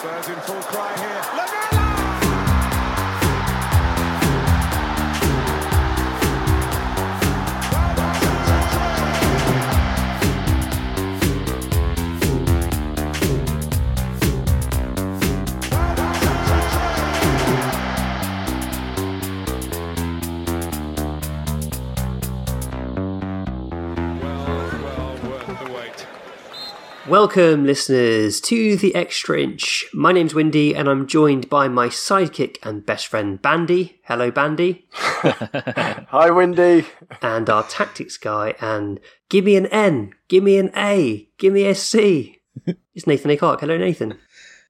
Spurs in full cry here. Lamela! Welcome, listeners, to the Extra Inch. My name's Windy, and I'm joined by my sidekick and best friend, Bandy. Hello, Bandy. Hi, Windy. And our tactics guy, and give me an N, give me an A, give me a C. It's Nathan A. Clark. Hello, Nathan.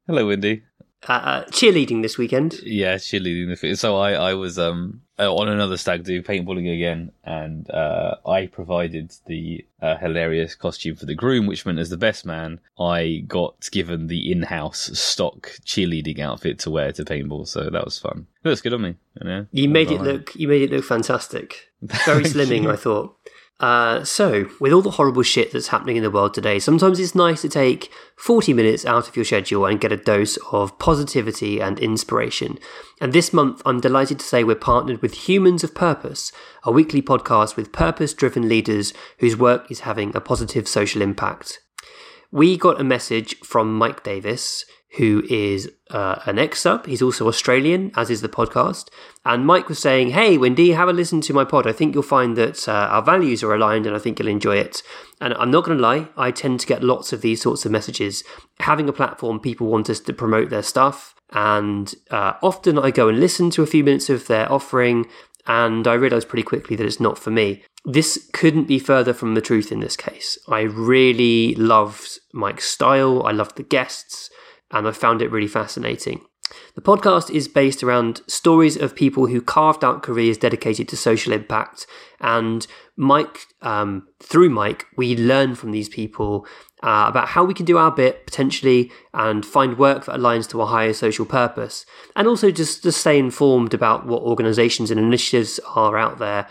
Hello, Windy. Uh, uh, cheerleading this weekend. Yeah, cheerleading. So I, I was um uh, on another stag do paintballing again, and uh, I provided the uh, hilarious costume for the groom, which meant as the best man, I got given the in-house stock cheerleading outfit to wear to paintball. So that was fun. It looks good on me. You, know? You made it look. You made it look fantastic. Very slimming. I thought. Uh, so, with all the horrible shit that's happening in the world today, sometimes it's nice to take 40 minutes out of your schedule and get a dose of positivity and inspiration. And this month, I'm delighted to say we're partnered with Humans of Purpose, a weekly podcast with purpose driven leaders whose work is having a positive social impact. We got a message from Mike Davis, who is uh, an ex sub. He's also Australian, as is the podcast. And Mike was saying, Hey, Wendy, have a listen to my pod. I think you'll find that uh, our values are aligned and I think you'll enjoy it. And I'm not going to lie, I tend to get lots of these sorts of messages. Having a platform, people want us to promote their stuff. And uh, often I go and listen to a few minutes of their offering, and I realize pretty quickly that it's not for me. This couldn't be further from the truth in this case. I really loved Mike's style, I loved the guests, and I found it really fascinating. The podcast is based around stories of people who carved out careers dedicated to social impact. And Mike, um, through Mike, we learn from these people uh, about how we can do our bit potentially and find work that aligns to a higher social purpose. And also just to stay informed about what organizations and initiatives are out there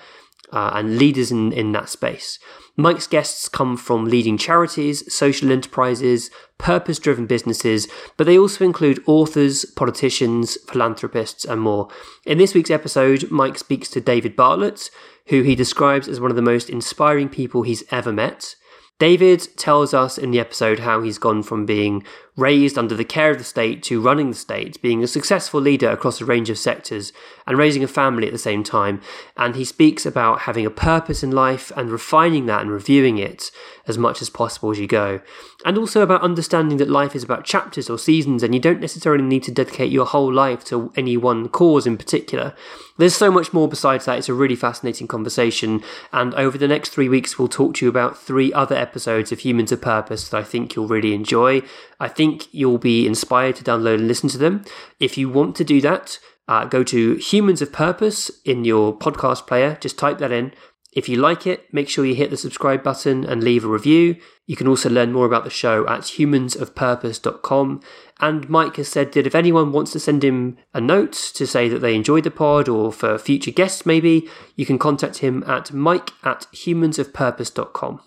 uh, and leaders in, in that space. Mike's guests come from leading charities, social enterprises, purpose driven businesses, but they also include authors, politicians, philanthropists, and more. In this week's episode, Mike speaks to David Bartlett, who he describes as one of the most inspiring people he's ever met. David tells us in the episode how he's gone from being raised under the care of the state to running the state, being a successful leader across a range of sectors, and raising a family at the same time. And he speaks about having a purpose in life and refining that and reviewing it as much as possible as you go. And also about understanding that life is about chapters or seasons, and you don't necessarily need to dedicate your whole life to any one cause in particular. There's so much more besides that. It's a really fascinating conversation. And over the next three weeks, we'll talk to you about three other episodes of Humans of Purpose that I think you'll really enjoy. I think you'll be inspired to download and listen to them. If you want to do that, uh, go to Humans of Purpose in your podcast player. Just type that in. If you like it, make sure you hit the subscribe button and leave a review. You can also learn more about the show at humansofpurpose.com. And Mike has said that if anyone wants to send him a note to say that they enjoyed the pod or for future guests, maybe, you can contact him at mike at humansofpurpose.com.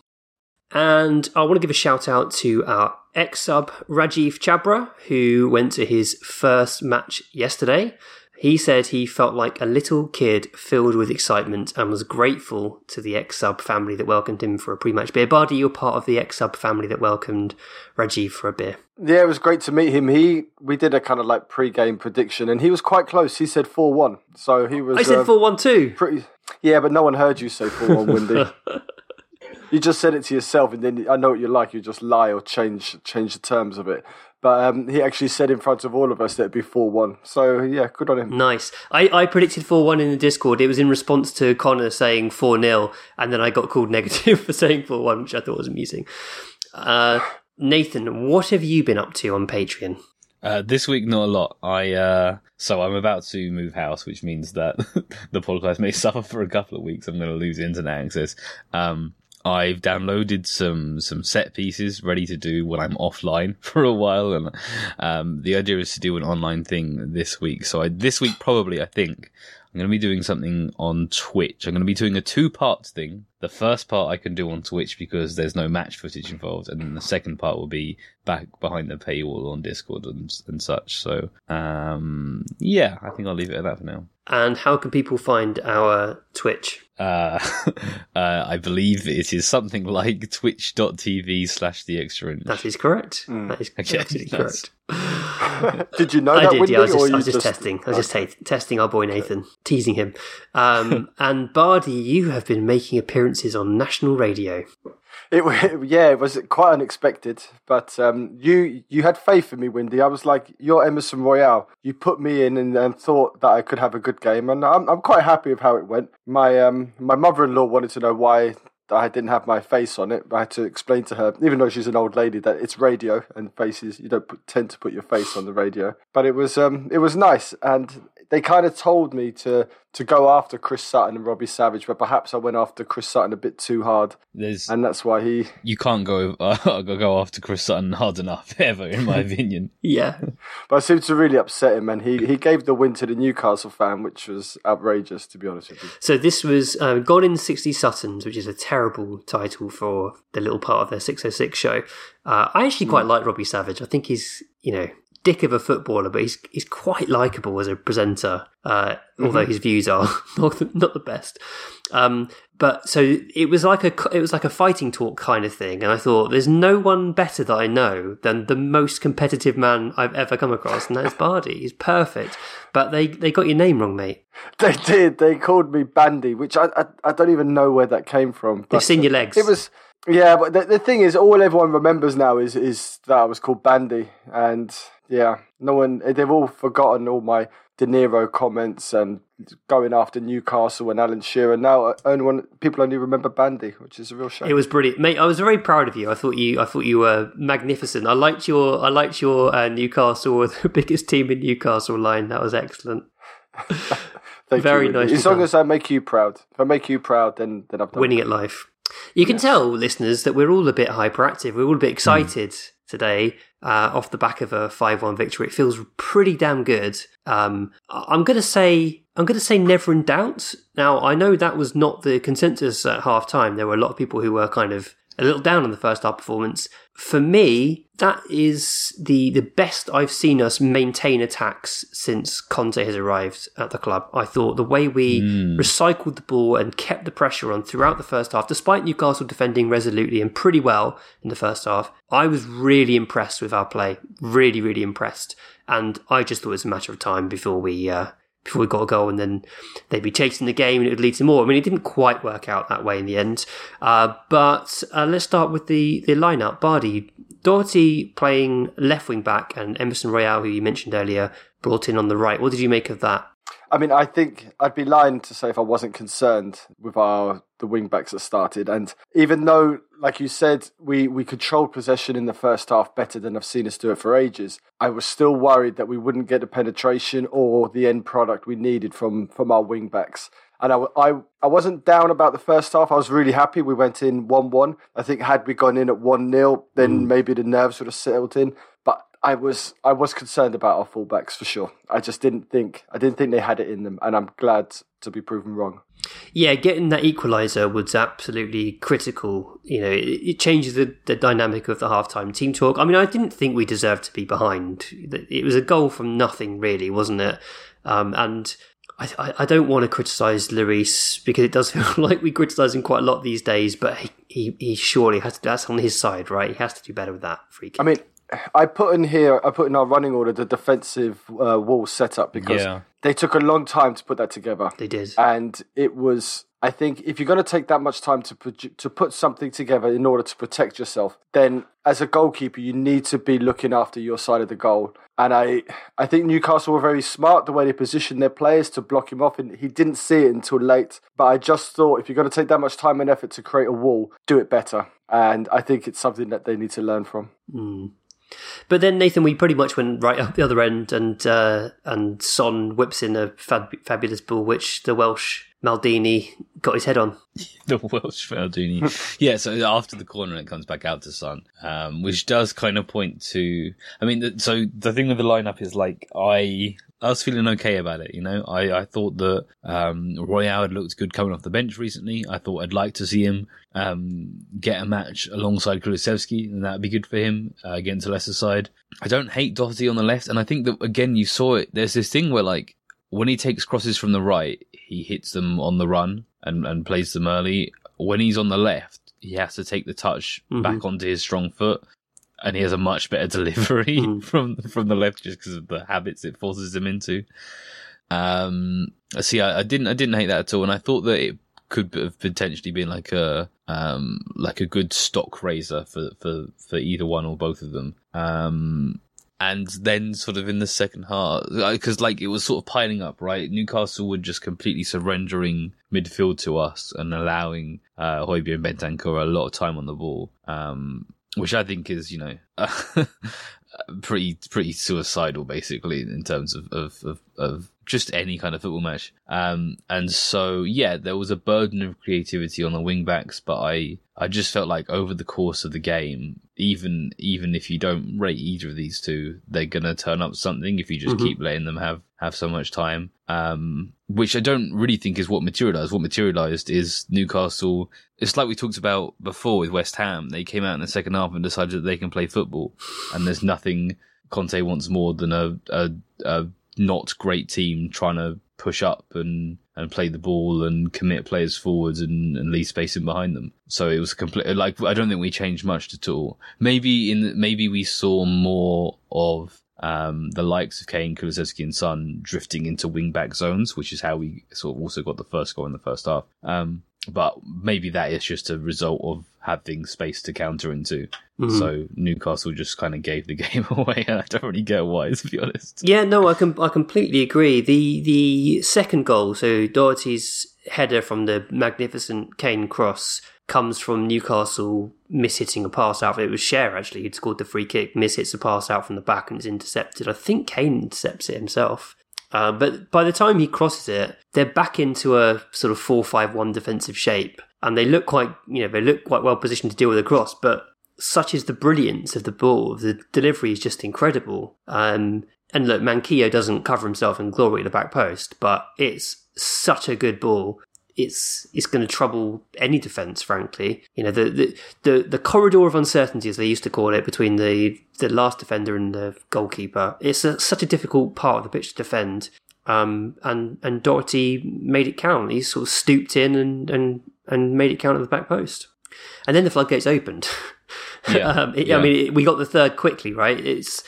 And I want to give a shout out to our ex sub Rajiv Chabra, who went to his first match yesterday. He said he felt like a little kid filled with excitement and was grateful to the ex sub family that welcomed him for a pre match beer. Bardi, you're part of the ex sub family that welcomed Rajiv for a beer. Yeah, it was great to meet him. He we did a kind of like pre-game prediction, and he was quite close. He said four one, so he was. I said uh, 4 1 2. Pretty. Yeah, but no one heard you say four one, Windy. you just said it to yourself, and then I know what you're like. You just lie or change change the terms of it. But um, he actually said in front of all of us that it'd be four one. So yeah, good on him. Nice. I, I predicted 4 1 in the Discord. It was in response to Connor saying 4 0, and then I got called negative for saying 4 1, which I thought was amusing. Uh, Nathan, what have you been up to on Patreon? Uh, this week, not a lot. I uh, so I'm about to move house, which means that the podcast may suffer for a couple of weeks. I'm going to lose internet access. Um, I've downloaded some some set pieces ready to do when I'm offline for a while, and um, the idea is to do an online thing this week. So I, this week probably I think I'm going to be doing something on Twitch. I'm going to be doing a two part thing. The first part I can do on Twitch because there's no match footage involved, and then the second part will be back behind the paywall on Discord and, and such. So, um, yeah, I think I'll leave it at that for now. And how can people find our Twitch? Uh, uh, I believe it is something like twitch.tv slash the extra inch. That is correct. Hmm. That is Okay, absolutely that's- correct. Did you know I that? did, yeah. I was just, I was just, testing. I was just ta- testing our boy Nathan, teasing him. Um, and Bardi, you have been making appearances on national radio. It, yeah, it was quite unexpected, but um, you you had faith in me, Windy. I was like, you're Emerson Royal. You put me in and, and thought that I could have a good game, and I'm I'm quite happy with how it went. My um my mother-in-law wanted to know why I didn't have my face on it. I had to explain to her, even though she's an old lady, that it's radio and faces you don't put, tend to put your face on the radio. But it was um it was nice, and they kind of told me to to go after Chris Sutton and Robbie Savage, but perhaps I went after Chris Sutton a bit too hard, There's and that's why he you can't go uh, go after Chris Sutton hard enough ever, in my opinion. Yeah. But I seemed to really upset him, and he, he gave the win to the Newcastle fan, which was outrageous, to be honest with you. So this was um, Gone in 60 Suttons, which is a terrible title for the little part of their 606 show. Uh, I actually quite like Robbie Savage. I think he's, you know, dick of a footballer, but he's he's quite likable as a presenter, uh, although his views are not the, not the best. Um, but so it was like a it was like a fighting talk kind of thing, and I thought there's no one better that I know than the most competitive man I've ever come across, and that's Bardi. He's perfect, but they they got your name wrong, mate. They did. They called me Bandy, which I I, I don't even know where that came from. They've seen your legs. it was yeah, but the, the thing is, all everyone remembers now is is that I was called Bandy, and yeah, no one they've all forgotten all my De Niro comments and going after Newcastle and Alan Shearer. Now, only one people only remember Bandy, which is a real shame. It was brilliant, mate. I was very proud of you. I thought you, I thought you were magnificent. I liked your, I liked your uh, Newcastle, the biggest team in Newcastle line. That was excellent. Thank very you, nicely As long as I make you proud, if I make you proud, then then I've done. Winning at life. You can tell, listeners, that we're all a bit hyperactive. We're all a bit excited today uh, off the back of a five-one victory. It feels pretty damn good. Um, I'm going to say, I'm going to say never in doubt. Now, I know that was not the consensus at half time. There were a lot of people who were kind of a little down on the first half performance. For me, that is the the best I've seen us maintain attacks since Conte has arrived at the club. I thought the way we recycled the ball and kept the pressure on throughout the first half, despite Newcastle defending resolutely and pretty well in the first half, I was really impressed with our play. Really, really impressed. And I just thought it was a matter of time before we uh, before we got a goal, and then they'd be chasing the game and it would lead to more. I mean, it didn't quite work out that way in the end. Uh, but uh, let's start with the, the lineup. Bardi, Doherty playing left wing back, and Emerson Royal, who you mentioned earlier, brought in on the right. What did you make of that? I mean, I think I'd be lying to say if I wasn't concerned with our the wing backs that started. And even though, like you said, we we controlled possession in the first half better than I've seen us do it for ages, I was still worried that we wouldn't get the penetration or the end product we needed from from our wing backs. And I, I, I wasn't down about the first half. I was really happy. We went in 1 1. I think, had we gone in at 1 0, then mm. maybe the nerves would have settled in. But I was I was concerned about our fullbacks for sure. I just didn't think I didn't think they had it in them, and I'm glad to be proven wrong. Yeah, getting that equaliser was absolutely critical. You know, it, it changes the, the dynamic of the halftime team talk. I mean, I didn't think we deserved to be behind. It was a goal from nothing, really, wasn't it? Um, and I, I, don't want to criticise Lloris because it does feel like we criticise him quite a lot these days. But he, he, he surely has to. That's on his side, right? He has to do better with that free kick. I mean, I put in here, I put in our running order the defensive uh, wall setup because Yeah. they took a long time to put that together. they did. and it was I think if you're going to take that much time to produ- to put something together in order to protect yourself, then as a goalkeeper you need to be looking after your side of the goal. And I I think Newcastle were very smart the way they positioned their players to block him off, and he didn't see it until late. But I just thought if you're going to take that much time and effort to create a wall, do it better. And I think it's something that they need to learn from. But then Nathan, we pretty much went right up the other end, and uh, and Son whips in a fab- fabulous ball, which the Welsh Maldini got his head on. the Welsh Maldini. yeah, so after the corner, it comes back out to Son, um, which does kind of point to. I mean, so the thing with the lineup is like I. I was feeling okay about it. You know, I, I thought that um, Royal had looked good coming off the bench recently. I thought I'd like to see him um, get a match alongside Kulusevski, and that'd be good for him uh, against a lesser side. I don't hate Doherty on the left, and I think that again you saw it. There's this thing where like when he takes crosses from the right, he hits them on the run and, and plays them early. When he's on the left, he has to take the touch Mhm. back onto his strong foot, and he has a much better delivery Mhm. from from the left just because of the habits it forces him into. Um, see, I, I didn't I didn't hate that at all, and I thought that it could have potentially been like a um like a good stock raiser for for for either one or both of them. Um, and then sort of in the second half, because like it was sort of piling up, right? Newcastle were just completely surrendering midfield to us and allowing uh, and Bentancur a lot of time on the ball, um, which I think is, you know, pretty pretty suicidal, basically, in terms of of, of, of just any kind of football match. Um, and so yeah, there was a burden of creativity on the wing backs, but I I just felt like over the course of the game, even even if you don't rate either of these two, they're gonna turn up something if you just Mhm. keep letting them have have so much time. Um, which I don't really think is what materialized. What materialized is Newcastle. It's like we talked about before with West Ham. They came out in the second half and decided that they can play football, and there's nothing Conte wants more than a a, a not great team trying to push up and and play the ball and commit players forwards and, and leave space in behind them. So it was complete. Like I don't think we changed much at all. Maybe in maybe we saw more of um, the likes of Kane, Kulusevski, and Son drifting into wing back zones, which is how we sort of also got the first goal in the first half. Um, but maybe that is just a result of having space to counter into. Mhm. So Newcastle just kind of gave the game away, and I don't really get why, to be honest. Yeah, no, I can I completely agree. The the second goal, so Doherty's header from the magnificent Kane cross comes from Newcastle mishitting a pass out. It was Cher actually who'd scored the free kick, mishits a pass out from the back and is intercepted. I think Kane intercepts it himself. Uh, but by the time he crosses it, they're back into a sort of four-five-one defensive shape, and they look quite, you know, they look quite well positioned to deal with the cross. But such is the brilliance of the ball. The delivery is just incredible. Um, and look, Manquillo doesn't cover himself in glory at the back post, but it's such a good ball. It's it's going to trouble any defense, frankly. You know the, the the the corridor of uncertainty, as they used to call it, between the the last defender and the goalkeeper. It's a, such a difficult part of the pitch to defend. Um, and and Doherty made it count. He sort of stooped in and and and made it count at the back post. And then the floodgates opened. Yeah, um, it- yeah. I mean, it, we got the third quickly, right? It's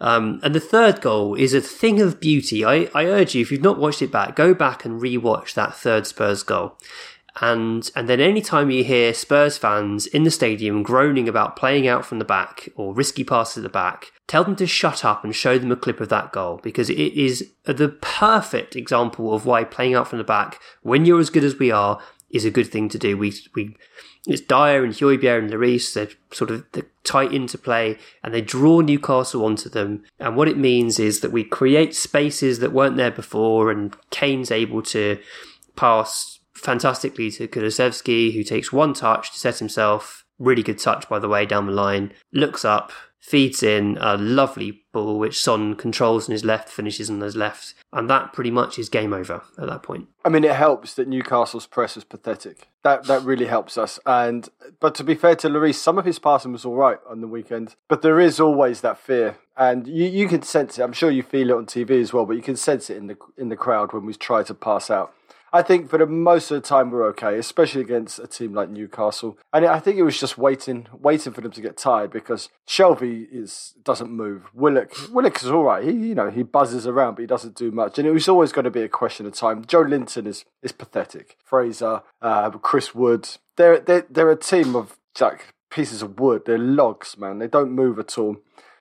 um, and the third goal is a thing of beauty. I, I urge you, if you've not watched it back, go back and rewatch that third Spurs goal. And and then anytime you hear Spurs fans in the stadium groaning about playing out from the back or risky passes at the back, tell them to shut up and show them a clip of that goal because it is the perfect example of why playing out from the back, when you're as good as we are, is a good thing to do. We we it's Dier and Højbjerg and Lloris. They're sort of they're tight into play and they draw Newcastle onto them. And what it means is that we create spaces that weren't there before, and Kane's able to pass fantastically to Kulusevski, who takes one touch to set himself. Really good touch, by the way, down the line. Looks up, feeds in a lovely ball, which Son controls on his left, finishes on his left. And that pretty much is game over at that point. I mean, it helps that Newcastle's press is pathetic. That that really helps us. And but to be fair to Lloris, some of his passing was all right on the weekend. But there is always that fear, and you, you can sense it. I'm sure you feel it on TV as well, but you can sense it in the in the crowd when we try to pass out. I think for the most of the time we're okay, especially against a team like Newcastle. And I think it was just waiting, waiting for them to get tired because Shelvey is doesn't move. Willock, Willock is all right. He, you know, he buzzes around, but he doesn't do much. And it was always going to be a question of time. Joelinton is is pathetic. Fraser, uh, Chris Wood, they're they're they're a team of like pieces of wood. They're logs, man. They don't move at all.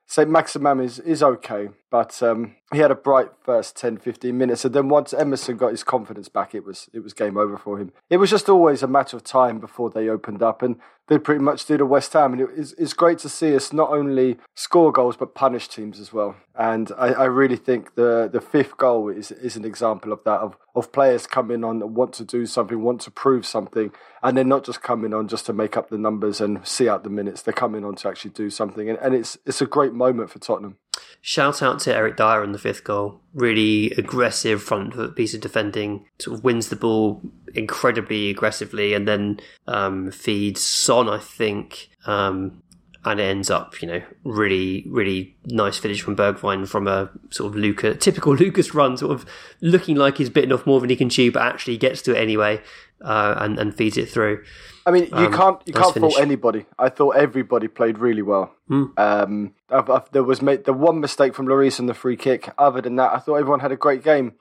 Saint-Maximin is, is okay, but um, he had a bright first 10, 15 minutes. And then once Emerson got his confidence back, it was it was game over for him. It was just always a matter of time before they opened up. And they pretty much did a West Ham. And it, it's, it's great to see us not only score goals, but punish teams as well. And I, I really think the, the fifth goal is, is an example of that, of, of players coming on that want to do something, want to prove something. And they're not just coming on just to make up the numbers and see out the minutes. They're coming on to actually do something. And, and it's, it's a great moment for Tottenham. Shout out to Eric Dier on the fifth goal. Really aggressive front foot piece of defending. Sort of wins the ball incredibly aggressively and then um, feeds Son, I think. Um, and it ends up, you know, really, really nice finish from Bergwijn from a sort of Luca, typical Lucas run, sort of looking like he's bitten off more than he can chew, but actually gets to it anyway uh, and, and feeds it through. I mean, you Um, can't you nice can't finish. fault anybody. I thought everybody played really well. Um, I've, I've, there was made the one mistake from Lloris on the free kick. Other than that, I thought everyone had a great game.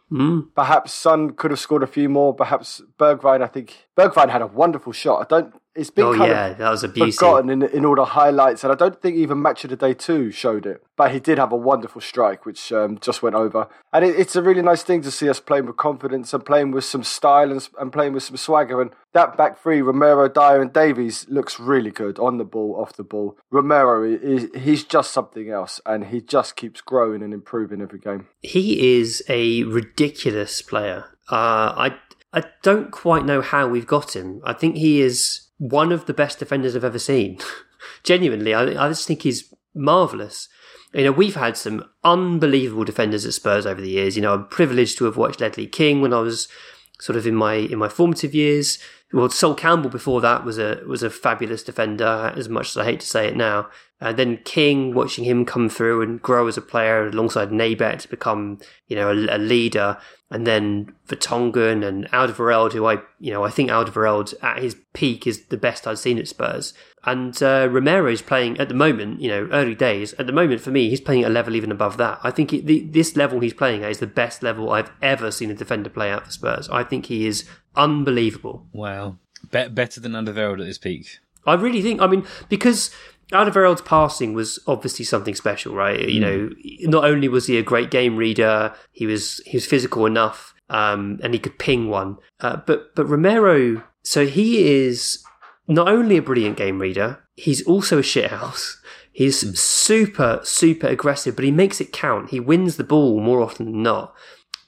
Perhaps Son could have scored a few more. Perhaps Bergwijn. I think Bergwijn had a wonderful shot. I don't. It's been Oh, kind yeah, of that was a beauty. forgotten in, in all the highlights, and I don't think even Match of the Day two showed it. But he did have a wonderful strike, which um, just went over. And it, it's a really nice thing to see us playing with confidence and playing with some style and, and playing with some swagger. And that back three, Romero, Dier, and Davies looks really good on the ball, off the ball. Romero, is, he's just something else, and he just keeps growing and improving every game. He is a ridiculous player. Uh, I I don't quite know how we've got him. I think he is one of the best defenders I've ever seen. Genuinely, I, I just think he's marvelous. You know, we've had some unbelievable defenders at Spurs over the years. You know, I'm privileged to have watched Ledley King when I was sort of in my in my formative years. Well, Sol Campbell before that was a was a fabulous defender. As much as I hate to say it now, and then King, watching him come through and grow as a player alongside Naybet to become you know a, a leader, and then Vertonghen and Alderweireld, who I you know I think Alderweireld at his peak is the best I've seen at Spurs. And uh, Romero's playing at the moment, you know, early days. At the moment, for me, he's playing at a level even above that. I think it, the, this level he's playing at is the best level I've ever seen a defender play at for Spurs. I think he is unbelievable. Wow. Be- better than Alderweireld at his peak. I really think. I mean, because Alderweireld's passing was obviously something special, right? You know, not only was he a great game reader, he was he was physical enough, um, and he could ping one. Uh, but but Romero, so he is not only a brilliant game reader, he's also a shithouse. He's hmm. super super aggressive, but he makes it count. He wins the ball more often than not,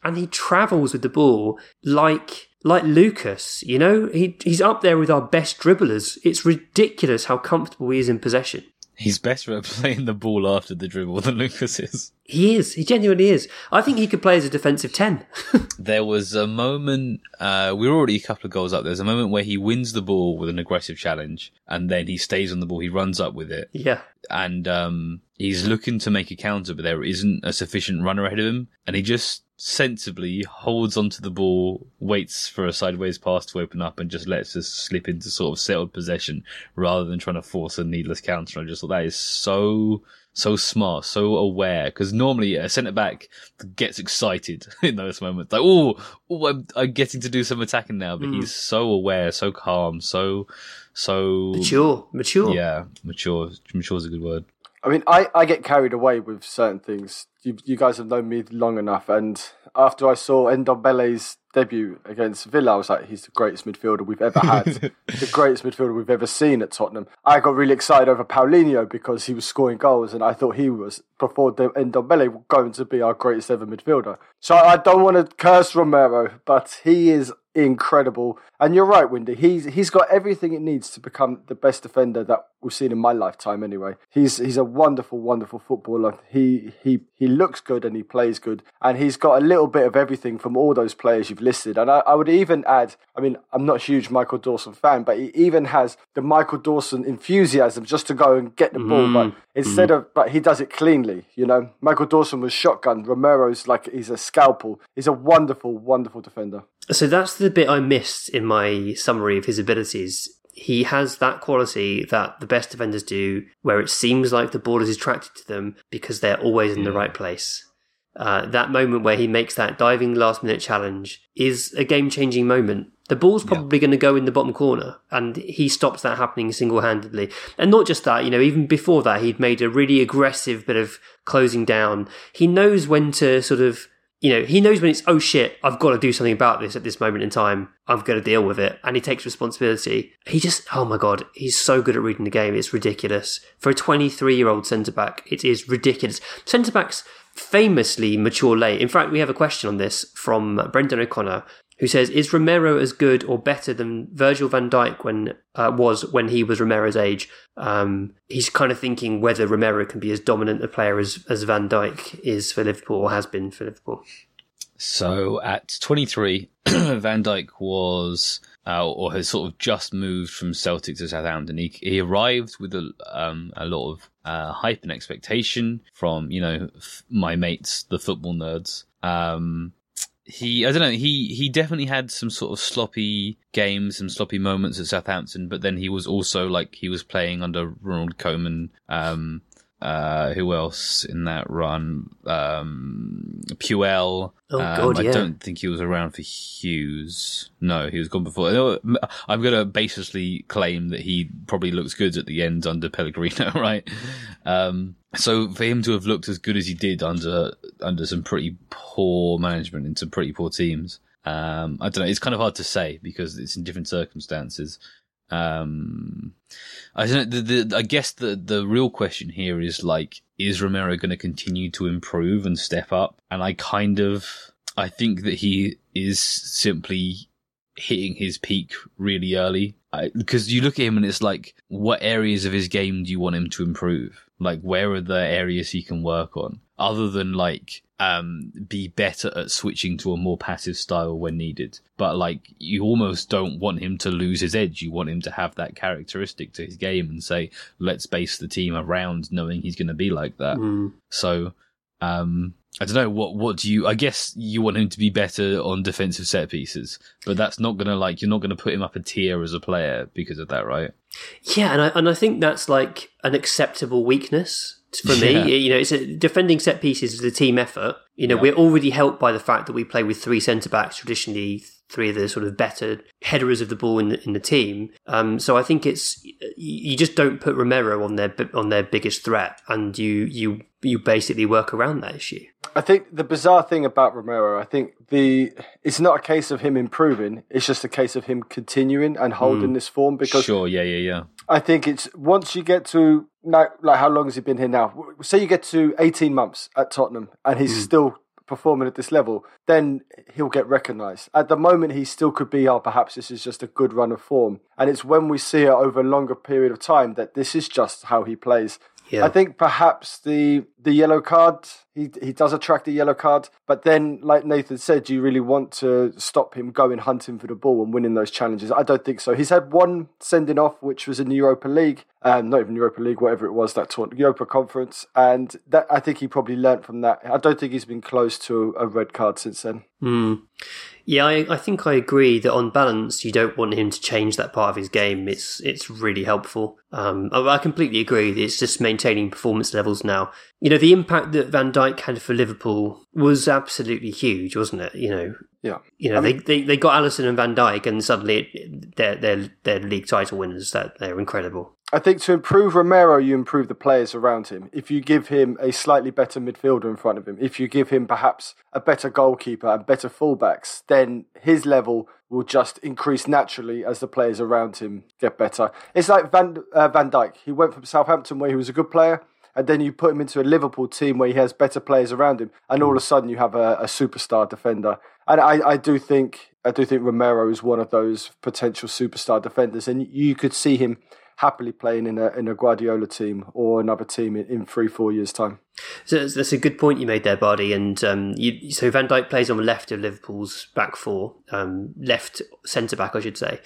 and he travels with the ball like like Lucas. You know, he he's up there with our best dribblers. It's ridiculous how comfortable he is in possession. He's better at playing the ball after the dribble than Lucas is. He is. He genuinely is. I think he could play as a defensive ten. There was a moment, uh, we were already a couple of goals up. There's a moment where he wins the ball with an aggressive challenge and then he stays on the ball. He runs up with it yeah. and, um, he's looking to make a counter, but there isn't a sufficient runner ahead of him. And he just sensibly holds onto the ball, waits for a sideways pass to open up and just lets us slip into sort of settled possession rather than trying to force a needless counter. I just thought that is so, so smart, so aware. Because normally a centre back gets excited in those moments, like, oh, oh, I'm, I'm getting to do some attacking now. But hmm. he's so aware, so calm, so, so Mature. Mature. Yeah, mature. Mature is a good word. I mean, I, I get carried away with certain things. You, you guys have known me long enough, and after I saw Ndombele's debut against Villa, I was like, he's the greatest midfielder we've ever had, the greatest midfielder we've ever seen at Tottenham. I got really excited over Paulinho because he was scoring goals, and I thought he was, before Ndombele, going to be our greatest ever midfielder. So I don't want to curse Romero, but he is incredible. And you're right, Windy. He's he's got everything it needs to become the best defender that we've seen in my lifetime. Anyway, he's he's a wonderful, wonderful footballer. He he he looks good and he plays good, and he's got a little bit of everything from all those players you've listed. And I, I would even add. I mean, I'm not a huge Michael Dawson fan, but he even has the Michael Dawson enthusiasm just to go and get the ball, but mm-hmm. instead of but he does it cleanly. You know, Michael Dawson was shotgun. Romero's like he's a scalpel. He's a wonderful, wonderful defender. So that's the bit I missed in my summary of his abilities. He has that quality that the best defenders do, where it seems like the ball is attracted to them because they're always in the right place. Uh, that moment where he makes that diving last minute challenge is a game changing moment. The ball's probably going to go in the bottom corner, and he stops that happening single handedly. And not just that, you know, even before that, he'd made a really aggressive bit of closing down. He knows when to sort of you know, he knows when it's, oh shit, I've got to do something about this at this moment in time. I've got to deal with it. And he takes responsibility. He just, oh my God, he's so good at reading the game. It's ridiculous. For a 23 year old centre back, it is ridiculous. Centre backs famously mature late. In fact, we have a question on this from Brendan O'Connor, who says, "Is Romero as good or better than Virgil Van Dijk when uh, was when he was Romero's age?" Um, he's kind of thinking whether Romero can be as dominant a player as as Van Dijk is for Liverpool or has been for Liverpool. So at 23, Van Dijk was, uh, or has sort of just moved from Celtic to Southampton. He, he arrived with a, um, a lot of uh, hype and expectation from, you know, f- my mates, the football nerds. Um, he, I don't know, he, he definitely had some sort of sloppy games, some sloppy moments at Southampton, but then he was also like, he was playing under Ronald Koeman, um, uh, who else in that run? Um, Puel. Oh, Um, God, I yeah. don't think he was around for Hughes. No, he was gone before. I'm going to basically claim that he probably looks good at the end under Pellegrino, right? Um, so for him to have looked as good as he did under under some pretty poor management in some pretty poor teams, um, I don't know. It's kind of hard to say because it's in different circumstances. Um, I don't. The, the, I guess the the real question here is like, is Romero going to continue to improve and step up? And I kind of, I think that he is simply hitting his peak really early. Because you look at him and it's like, what areas of his game do you want him to improve? Like, where are the areas he can work on? Other than like, um, be better at switching to a more passive style when needed. But like, you almost don't want him to lose his edge. You want him to have that characteristic to his game and say, let's base the team around knowing he's going to be like that. Mm. So, um, I don't know what what do you? I guess you want him to be better on defensive set pieces, but that's not gonna like you're not gonna put him up a tier as a player because of that, right? Yeah, and I and I think that's like an acceptable weakness for Yeah. me. You know, it's a, defending set pieces is a team effort. You know, Yeah. we're already helped by the fact that we play with three centre backs traditionally. Three of the sort of better headers of the ball in the, in the team. Um, so I think it's you you just don't put Romero on their on their biggest threat, and you you you basically work around that issue. I think the bizarre thing about Romero, I think the it's not a case of him improving. It's just a case of him continuing and holding this form because Sure, yeah, yeah, yeah. I think it's once you get to now, like how long has he been here now? Say you get to eighteen months at Tottenham and he's mm. still performing at this level, then he'll get recognised. At the moment, he still could be, oh, perhaps this is just a good run of form. And it's when we see it over a longer period of time that this is just how he plays. Yeah. I think perhaps the the yellow card he he does attract a yellow card, but then like Nathan said, you really want to stop him going hunting for the ball and winning those challenges. I don't think so. He's had one sending off, which was in the Europa League, um, not even Europa League, whatever it was that tournament, Europa Conference, and that I think he probably learnt from that. I don't think he's been close to a red card since then. Mm. Yeah, I, I think I agree that on balance, you don't want him to change that part of his game. It's it's really helpful. Um, I, I completely agree. It's just maintaining performance levels now. You know, the impact that Van Dijk had for Liverpool was absolutely huge, wasn't it? You know, Yeah. you know they, they, they got Alisson and Van Dijk, and suddenly it, they're they're they're league title winners. That they're incredible. I think to improve Romero, you improve the players around him. If you give him a slightly better midfielder in front of him, if you give him perhaps a better goalkeeper and better fullbacks, then his level will just increase naturally as the players around him get better. It's like Van uh, Van Dijk. He went from Southampton where he was a good player, and then you put him into a Liverpool team where he has better players around him, and all of a sudden you have a, a superstar defender. And I, I do think I do think Romero is one of those potential superstar defenders, and you could see him happily playing in a in a Guardiola team or another team in, in three four years time. So that's- a good point you made there, Bardi. And um, you, so Van Dijk plays on the left of Liverpool's back four, um, left centre back, I should say.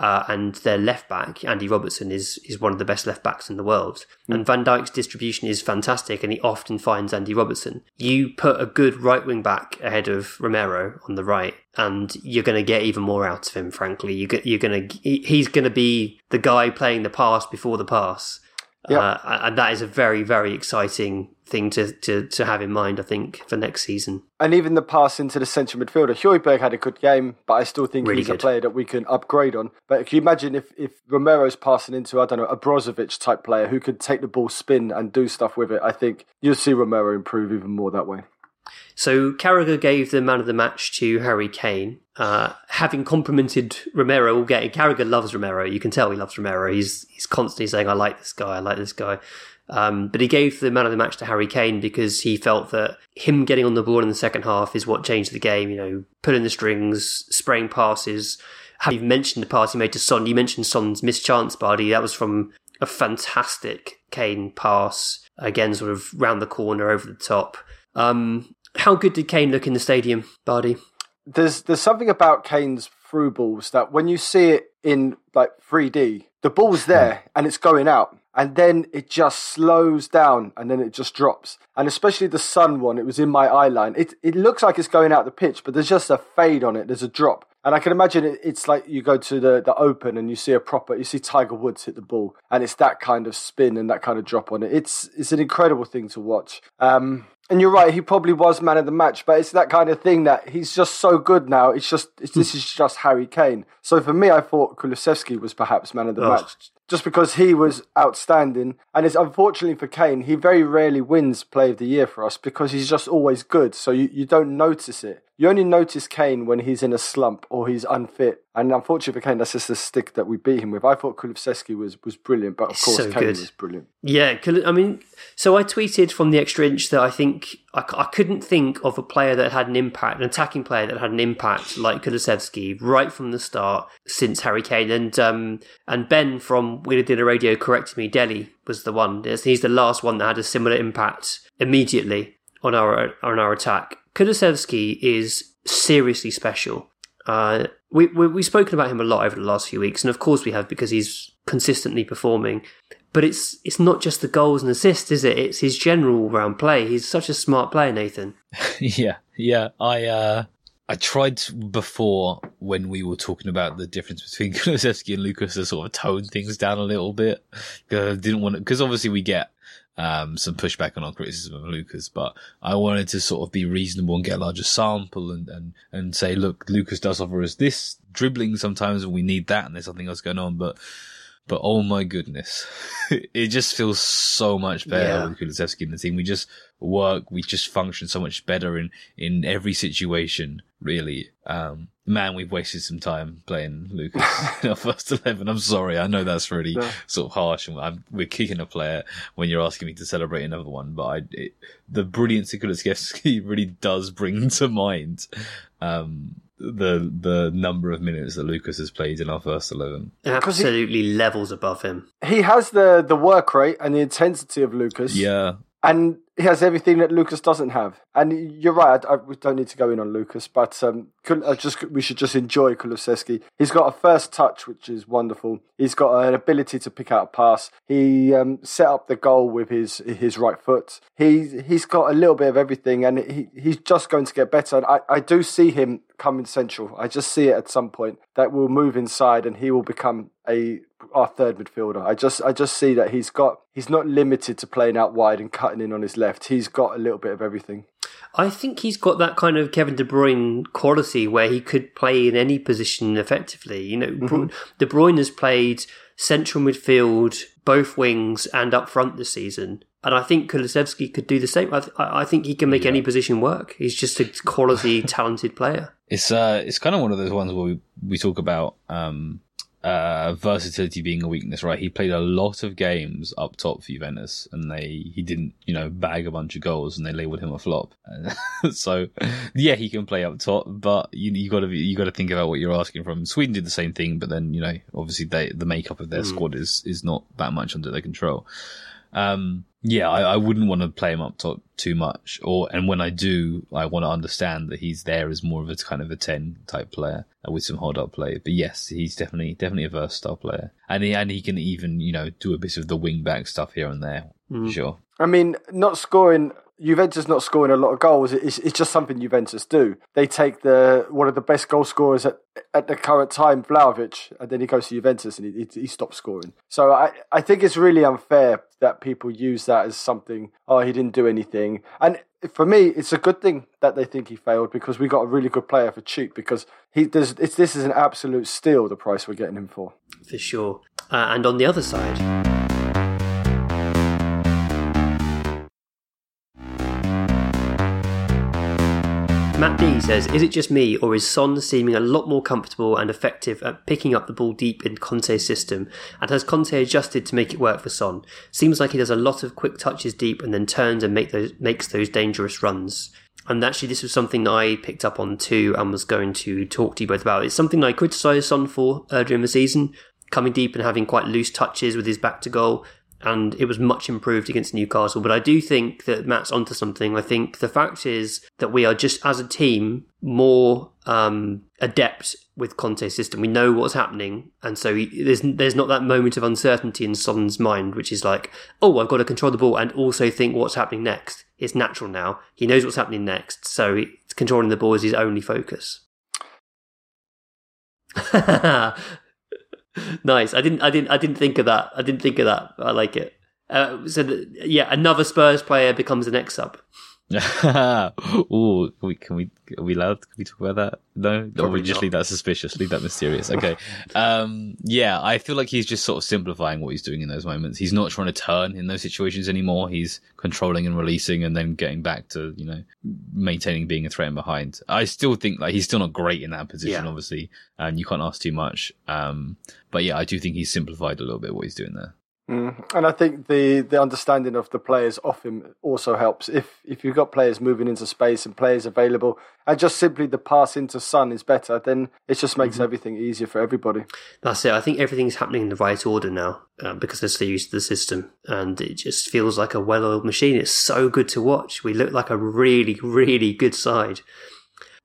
Uh, and their left back, Andy Robertson, is is one of the best left backs in the world. And Van Dijk's distribution is fantastic, and he often finds Andy Robertson. You put a good right wing back ahead of Romero on the right, and you're going to get even more out of him. Frankly, you get, you're going to he's going to be the guy playing the pass before the pass. Yeah. Uh, and that is a very, very exciting thing to, to, to have in mind, I think, for next season. And even the pass into the central midfielder, Højbjerg had a good game, but I still think Really he's a player that we can upgrade on. But can you imagine if, if Romero's passing into, I don't know, a Brozovic type player who could take the ball, spin, and do stuff with it? I think you'll see Romero improve even more that way. So Carragher gave the man of the match to Harry Kane, uh, having complimented Romero all game. Carragher loves Romero. You can tell he loves Romero. He's he's constantly saying, "I like this guy. I like this guy." Um, but he gave the man of the match to Harry Kane because he felt that him getting on the ball in the second half is what changed the game. You know, pulling the strings, spraying passes. Have You've mentioned the pass he made to Son. You mentioned Son's missed chance, Bardi. That was from a fantastic Kane pass. Again, sort of round the corner, over the top. Um, how good did Kane look in the stadium, Bardi? There's there's something about Kane's through balls that when you see it in like 3D, the ball's hmm. there and it's going out, and then it just slows down and then it just drops. And especially the Son one, it was in my eye line. It it looks like it's going out the pitch, but there's just a fade on it. There's a drop. And I can imagine it, it's like you go to the, the open and you see a proper, you see Tiger Woods hit the ball, and it's that kind of spin and that kind of drop on it. It's it's an incredible thing to watch. Um, and you're right, he probably was man of the match, but it's that kind of thing that he's just so good now. It's just it's, this is just Harry Kane. So for me, I thought Kulusevski was perhaps man of the Ugh. match just because he was outstanding. And it's unfortunately for Kane, he very rarely wins Play of the Year for us because he's just always good. So you, you don't notice it. You only notice Kane when he's in a slump or he's unfit. And unfortunately for Kane, that's just the stick that we beat him with. I thought Kulusevski was was brilliant, but of It's course so Kane good. was brilliant. Yeah, I mean, so I tweeted from the extra inch that I think I couldn't think of a player that had an impact, an attacking player that had an impact like Kulusevski right from the start since Harry Kane. And um, and Ben from We Did a Radio corrected me. Dele was the one. He's the last one that had a similar impact immediately on our on our attack. Kulusevski is seriously special. Uh, we, we we've spoken about him a lot over the last few weeks, and of course we have because he's consistently performing. But it's it's not just the goals and assists, is it? It's his general round play. He's such a smart player, Nathan. yeah, yeah. I uh, I tried before when we were talking about the difference between Kulusevski and Lucas to sort of tone things down a little bit. I didn't want because obviously we get um, some pushback on our criticism of Lucas, but I wanted to sort of be reasonable and get a larger sample and, and, and say, look, Lucas does offer us this dribbling sometimes and we need that and there's something else going on, but but oh my goodness, it just feels so much better Yeah. with Kulusevski in the team. We just work, we just function so much better in, in every situation, really. Um, man, we've wasted some time playing Lucas in our first 11. I'm sorry. I know that's really Yeah. sort of harsh and I'm, we're kicking a player when you're asking me to celebrate another one, but I, it, the brilliance of Kulusevski really does bring to mind, um, the, the number of minutes that Lucas has played in our first 11. he- Absolutely levels above him. He has the the work rate and the intensity of Lucas. Yeah. and he has everything that Lucas doesn't have. And you're right. I, I, we don't need to go in on Lucas, but um, Kul- I just we should just enjoy Kulusevski. He's got a first touch, which is wonderful. He's got an ability to pick out a pass. He um, set up the goal with his his right foot. He he's got a little bit of everything, and he he's just going to get better. And I, I do see him coming central. I just see it at some point that will move inside, and he will become a our third midfielder. I just I just see that he's got he's not limited to playing out wide and cutting in on his left. He's got a little bit of everything. I think he's got that kind of Kevin De Bruyne quality where he could play in any position effectively. You know, Bru- De Bruyne has played central midfield, both wings, and up front this season. And I think Kulusevski could do the same. I, th- I I think he can make any position work. He's just a quality, talented player. It's uh, it's kind of one of those ones where we, we talk about um, uh, versatility being a weakness, right? He played a lot of games up top for Juventus, and they he didn't, you know, bag a bunch of goals, and they labelled him a flop. so, yeah, he can play up top, but you you got to you got to think about what you're asking from. Sweden did the same thing, but then you know, obviously they the makeup of their squad is is not that much under their control. Um, yeah, I, I wouldn't want to play him up top too much. Or and when I do, I want to understand that he's there as more of a kind of a ten type player uh, with some hold up play. But yes, he's definitely definitely a versatile player, and he and he can even you know do a bit of the wing back stuff here and there. Sure. I mean, not scoring Juventus not scoring a lot of goals it's just something Juventus do. They take the one of the best goal scorers at, at the current time, Vlahovic, and then he goes to Juventus and he, he, he stops scoring. So I, I think it's really unfair that people use that as something. Oh, he didn't do anything, and for me, it's a good thing that they think he failed because we got a really good player for cheap. Because he there's it's, this is an absolute steal the price we're getting him for. for sure. Uh, and on the other side, Matt D says, Is it just me, or is Son seeming a lot more comfortable and effective at picking up the ball deep in Conte's system? And has Conte adjusted to make it work for Son? Seems like he does a lot of quick touches deep and then turns and make those, makes those dangerous runs. And actually, this was something that I picked up on too and was going to talk to you both about. It's something I criticised Son for in the season, coming deep and having quite loose touches with his back to goal and it was much improved against Newcastle. But I do think that Matt's onto something. I think the fact is that we are just as a team more um, adept with Conte's system. We know what's happening, and so he, there's there's not that moment of uncertainty in Son's mind, which is like, oh, I've got to control the ball and also think what's happening next. It's natural now. He knows what's happening next, so controlling the ball is his only focus. nice. I didn't. I didn't. I didn't think of that. I didn't think of that. I like it. Uh, so that, yeah, another Spurs player becomes an ex sub. Ooh, can we, can we, are we allowed? Can we talk about that? No? Probably or we just not. leave that suspicious, leave that mysterious. Okay. um, yeah, I feel like he's just sort of simplifying what he's doing in those moments. He's not trying to turn in those situations anymore. He's controlling and releasing and then getting back to, you know, maintaining being a threat and behind. I still think like he's still not great in that position, yeah. obviously, and you can't ask too much. Um, but yeah, I do think he's simplified a little bit what he's doing there. Mm. And I think the, the understanding of the players off him also helps. If if you've got players moving into space and players available, and just simply the pass into Son is better, then it just makes mm-hmm. everything easier for everybody. That's it. I think everything's happening in the right order now uh, because they're so used to the system, and it just feels like a well-oiled machine. It's so good to watch. We look like a really, really good side.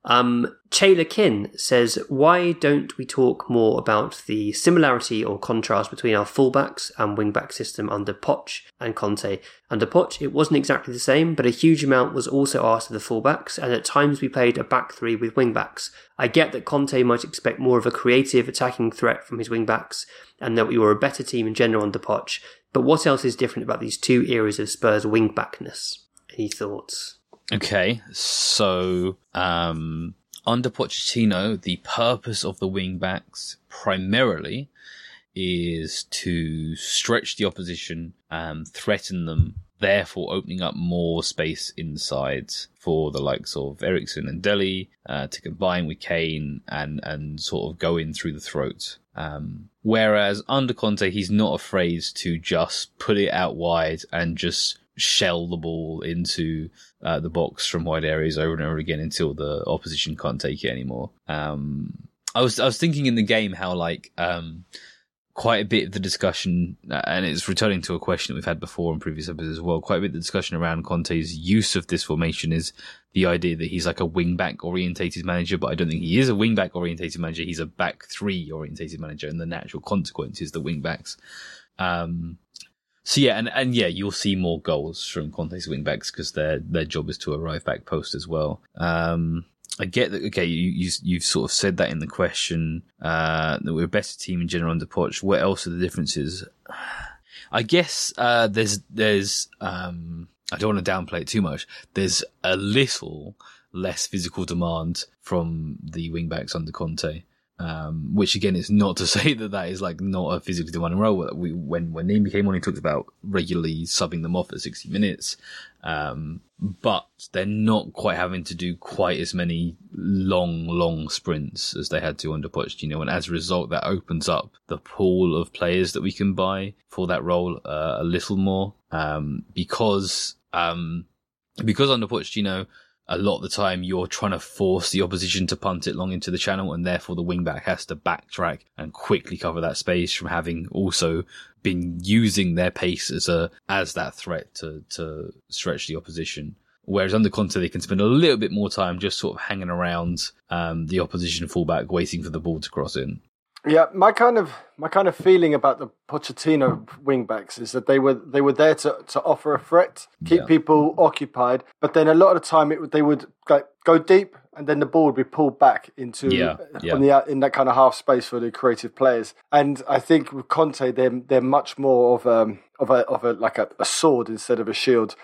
Um, Chayla Kin says, Why don't we talk more about the similarity or contrast between our fullbacks and wingback system under Poch and Conte? Under Poch, it wasn't exactly the same, but a huge amount was also asked of the fullbacks, and at times we played a back three with wingbacks. I get that Conte might expect more of a creative attacking threat from his wingbacks, and that we were a better team in general under Poch, but what else is different about these two eras of Spurs wingbackness? Any thoughts? Okay, so um, under Pochettino, the purpose of the wing backs primarily is to stretch the opposition, um, threaten them, therefore opening up more space inside for the likes of Eriksen and Dele uh, to combine with Kane and and sort of go in through the throat. Um, whereas under Conte, he's not afraid to just put it out wide and just shell the ball into uh, the box from wide areas over and over again until the opposition can't take it anymore. Um, I was I was thinking in the game how like um, quite a bit of the discussion, uh, and it's returning to a question that we've had before in previous episodes as well. Quite a bit of the discussion around Conte's use of this formation is the idea that he's like a wing back orientated manager, but I don't think he is a wing back orientated manager. He's a back three orientated manager, and the natural consequence is the wing backs. Um, so yeah, and, and yeah, you'll see more goals from Conte's wingbacks because their their job is to arrive back post as well. Um, I get that. Okay, you, you you've sort of said that in the question uh, that we're a better team in general under Poch. What else are the differences? I guess uh, there's there's um, I don't want to downplay it too much. There's a little less physical demand from the wingbacks under Conte. Um, which again is not to say that that is like not a physically demanding role. We, when, when Neem came on, he talked about regularly subbing them off at 60 minutes. Um, but they're not quite having to do quite as many long, long sprints as they had to under Pochettino. And as a result, that opens up the pool of players that we can buy for that role uh, a little more. Um, because, um, because under Pochettino, a lot of the time you're trying to force the opposition to punt it long into the channel and therefore the wingback has to backtrack and quickly cover that space from having also been using their pace as a as that threat to to stretch the opposition. Whereas under Conte, they can spend a little bit more time just sort of hanging around um, the opposition fullback, waiting for the ball to cross in. Yeah, my kind of my kind of feeling about the Pochettino wingbacks is that they were they were there to, to offer a threat, keep yeah. people occupied, but then a lot of the time it, they would like, go deep and then the ball would be pulled back into yeah, yeah. on the in that kind of half space for the creative players. And I think with Conte, they're they're much more of um of a of a like a, a sword instead of a shield.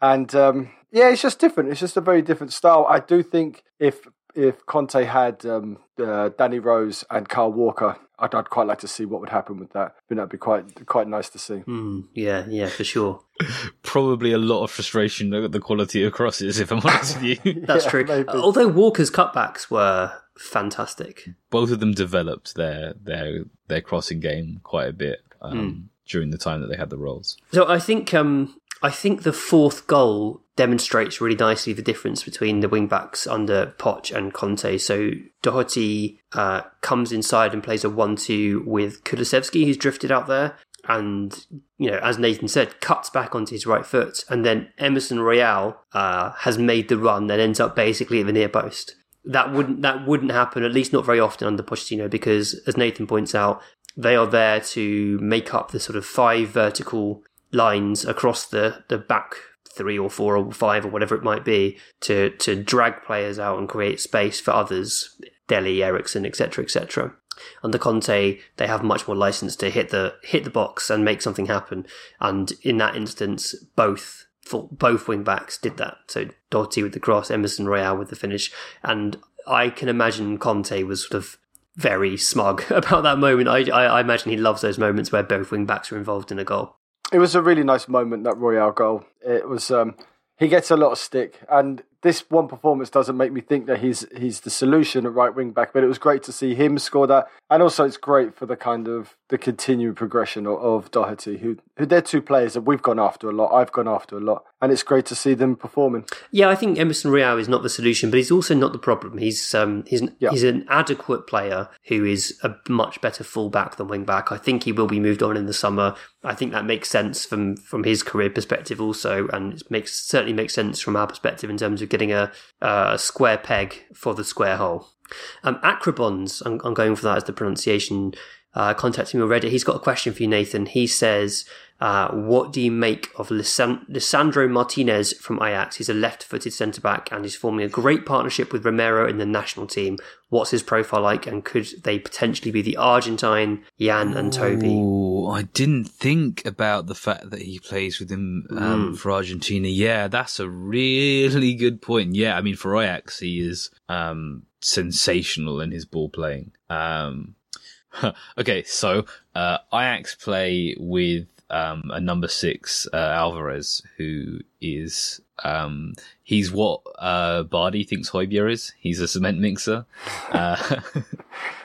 And um, yeah, it's just different. It's just a very different style. I do think if if Conte had um, uh, Danny Rose and Kyle Walker, I'd, I'd, quite like to see what would happen with that. I think that'd be quite quite nice to see. Mm, yeah, yeah, for sure. probably a lot of frustration at the quality of crosses. If I'm honest with you, That's Yeah, true. maybe. Although Walker's cutbacks were fantastic. both of them developed their their their crossing game quite a bit um, during the time that they had the roles. So I think um, I think the fourth goal demonstrates really nicely the difference between the wing backs under Poch and Conte. So Doherty uh, comes inside and plays a one-two with Kulusevski, who's drifted out there, and you know, as Nathan said, cuts back onto his right foot, and then Emerson Royal uh, has made the run and ends up basically at the near post. That wouldn't that wouldn't happen, at least not very often under Pochettino, because as Nathan points out, they are there to make up the sort of five vertical lines across the, the back three or four or five or whatever it might be to to drag players out and create space for others, Dele, Eriksen, etc., etc. Under Conte, they have much more license to hit the hit the box and make something happen. And in that instance, both both wing backs did that. So Doherty with the cross, Emerson Royal with the finish, and I can imagine Conte was sort of very smug about that moment. I, I, I imagine he loves those moments where both wing backs are involved in a goal. It was a really nice moment that Royal goal. It was. Um, he gets a lot of stick, and this one performance doesn't make me think that he's he's the solution at right wing back. But it was great to see him score that, and also it's great for the kind of the continued progression of, of Doherty, who who they're two players that we've gone after a lot. I've gone after a lot, and it's great to see them performing. Yeah, I think Emerson Royal is not the solution, but he's also not the problem. He's um he's Yeah. he's an adequate player who is a much better fullback than wingback. I think he will be moved on in the summer. I think that makes sense from from his career perspective also, and it makes certainly makes sense from our perspective in terms of getting a, a square peg for the square hole. Um, Acrobons, I'm, I'm going for that as the pronunciation. Uh, contacted me already. He's got a question for you, Nathan. He says, uh, "What do you make of Lisan- Lisandro Martinez from Ajax? He's a left-footed centre back and he's forming a great partnership with Romero in the national team. What's his profile like? And could they potentially be the Argentine Jan and Toby?" Ooh, I didn't think about the fact that he plays with him um, for Argentina. Yeah, that's a really good point. Yeah, I mean, for Ajax, he is um, sensational in his ball playing. Um, okay, so uh, Ajax play with um, a number six uh, Alvarez, who is um, he's what uh, Bardi thinks Højbjerg is. He's a cement mixer. Uh,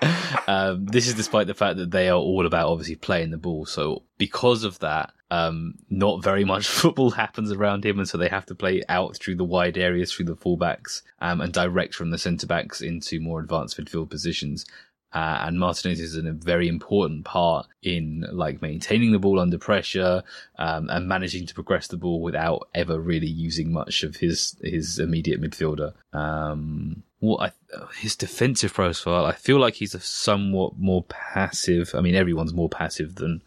um, this is despite the fact that they are all about obviously playing the ball. So because of that, um, not very much football happens around him, and so they have to play out through the wide areas through the fullbacks um, and direct from the centre backs into more advanced midfield positions. Uh, and Martinez is a very important part in like maintaining the ball under pressure um, and managing to progress the ball without ever really using much of his his immediate midfielder. Um, what I, his defensive profile, I feel like he's a somewhat more passive. I mean, everyone's more passive than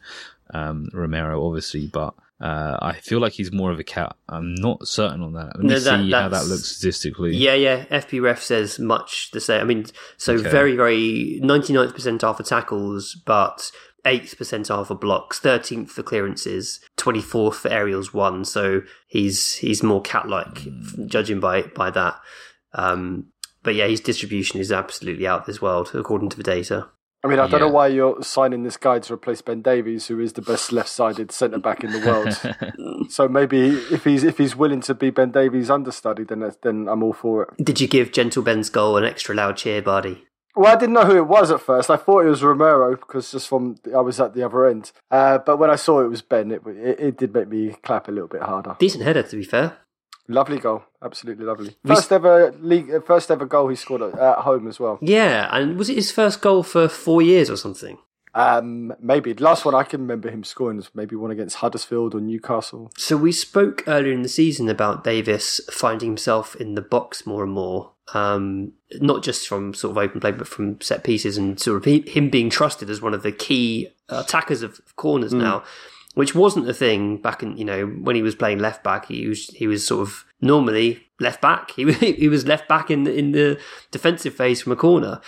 um, Romero, obviously, but uh, I feel like he's more of a cat. I'm not certain on that. Let me No, that- see how that looks statistically. Yeah, yeah. FBref says much the same. I mean, so Okay. very, very 99th percentile for tackles, but 8th percentile for blocks, 13th for clearances, 24th for aerials one. So he's he's more cat-like, judging by by that. Um, but yeah, his distribution is absolutely out of this world, according to the data. I mean, I don't know why you're signing this guy to replace Ben Davies, who is the best left-sided centre back in the world. so maybe if he's if he's willing to be Ben Davies' understudy, then then I'm all for it. Did you give Gentle Ben's goal an extra loud cheer, Bardi? Well, I didn't know who it was at first. I thought it was Romero because just from I was at the other end. Uh, but when I saw it was Ben, it, it it did make me clap a little bit harder. Decent header, to be fair. Lovely goal, absolutely lovely. First ever league, uh, first ever goal he scored at, at home as well. Yeah, and was it his first goal for four years or something? Um, maybe the last one I can remember him scoring was maybe one against Huddersfield or Newcastle. So we spoke earlier in the season about Davies finding himself in the box more and more, um, not just from sort of open play, but from set pieces, and sort of he, him being trusted as one of the key attackers of corners now, which wasn't a thing back in you know when he was playing left back. He was he was sort of normally left back. He he was left back in the, in the defensive phase from a corner.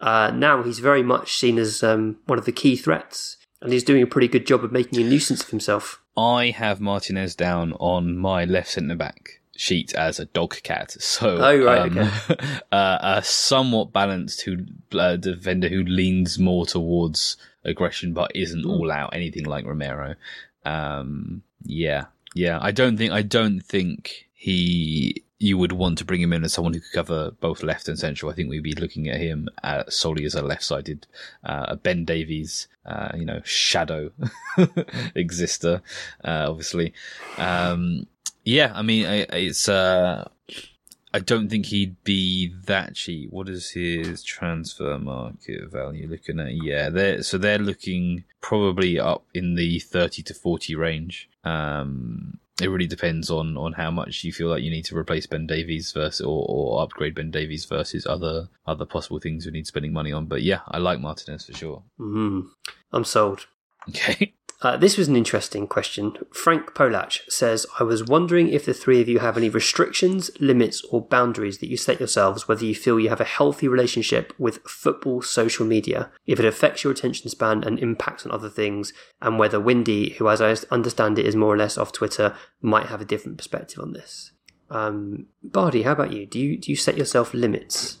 Uh, now he's very much seen as um, one of the key threats, and he's doing a pretty good job of making a nuisance of himself. I have Martinez down on my left centre back sheet as a dog cat. So, Oh, right, um, uh, a somewhat balanced who uh, defender who leans more towards aggression but isn't all out anything like Romero. Um, yeah, Yeah, I don't think I don't think he you would want to bring him in as someone who could cover both left and central. I think we'd be looking at him uh, solely as a left-sided uh, Ben Davies, uh, you know, shadow exister, uh, obviously. Um, yeah, I mean, it's. Uh, I don't think he'd be that cheap. What is his transfer market value looking at? Yeah, they're so they're looking probably up in the thirty to forty range. Um, it really depends on on how much you feel like you need to replace Ben Davies versus or, or upgrade Ben Davies versus other other possible things you need spending money on. But yeah, I like Martinez for sure. Mm-hmm. I'm sold. Okay. Uh, this was an interesting question. Frank Polach says, I was wondering if the three of you have any restrictions, limits, or boundaries that you set yourselves, whether you feel you have a healthy relationship with football social media, if it affects your attention span and impacts on other things, and whether Windy, who as I understand it is more or less off Twitter, might have a different perspective on this. Um, Bardi, how about you? Do you do you set yourself limits?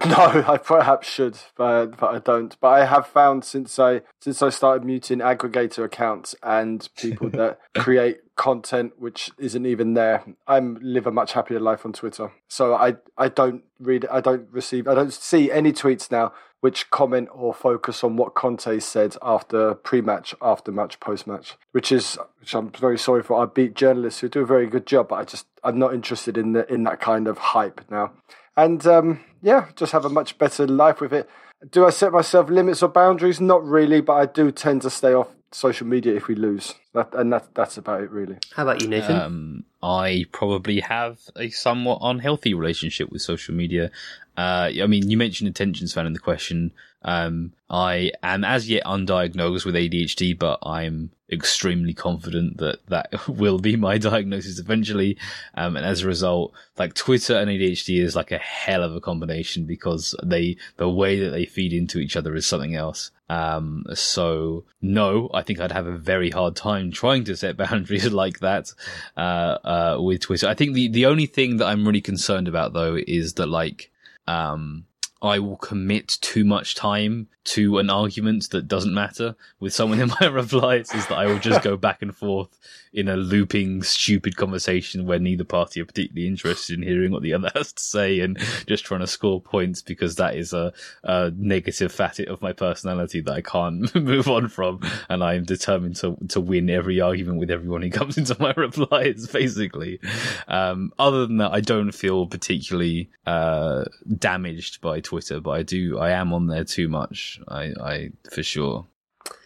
No, I perhaps should, but, but I don't. But I have found since I since I started muting aggregator accounts and people that create content which isn't even there, I'm live a much happier life on Twitter. So I I don't read, I don't receive, I don't see any tweets now which comment or focus on what Conte said after pre-match, after match, post-match, which is which I'm very sorry for. I beat journalists who do a very good job, but I just I'm not interested in the in that kind of hype now and um, yeah, just have a much better life with it. Do I set myself limits or boundaries? Not really, but I do tend to stay off social media if we lose. That, and that, that's about it, really. How about you, Nathan? Um, I probably have a somewhat unhealthy relationship with social media. Uh, I mean, you mentioned attention span in the question. Um, I am as yet undiagnosed with ADHD, but I'm extremely confident that that will be my diagnosis eventually. Um, and as a result, like Twitter and ADHD is like a hell of a combination because they, the way that they feed into each other is something else. Um, so no, I think I'd have a very hard time trying to set boundaries like that, uh, uh, with Twitter. I think the, the only thing that I'm really concerned about though is that like, um, I will commit too much time to an argument that doesn't matter with someone in my replies is that I will just go back and forth in a looping, stupid conversation where neither party are particularly interested in hearing what the other has to say and just trying to score points because that is a, a negative facet of my personality that I can't move on from. And I am determined to, to win every argument with everyone who comes into my replies, basically. Um, other than that, I don't feel particularly, uh, damaged by Twitter, but I do, I am on there too much. I, I, for sure.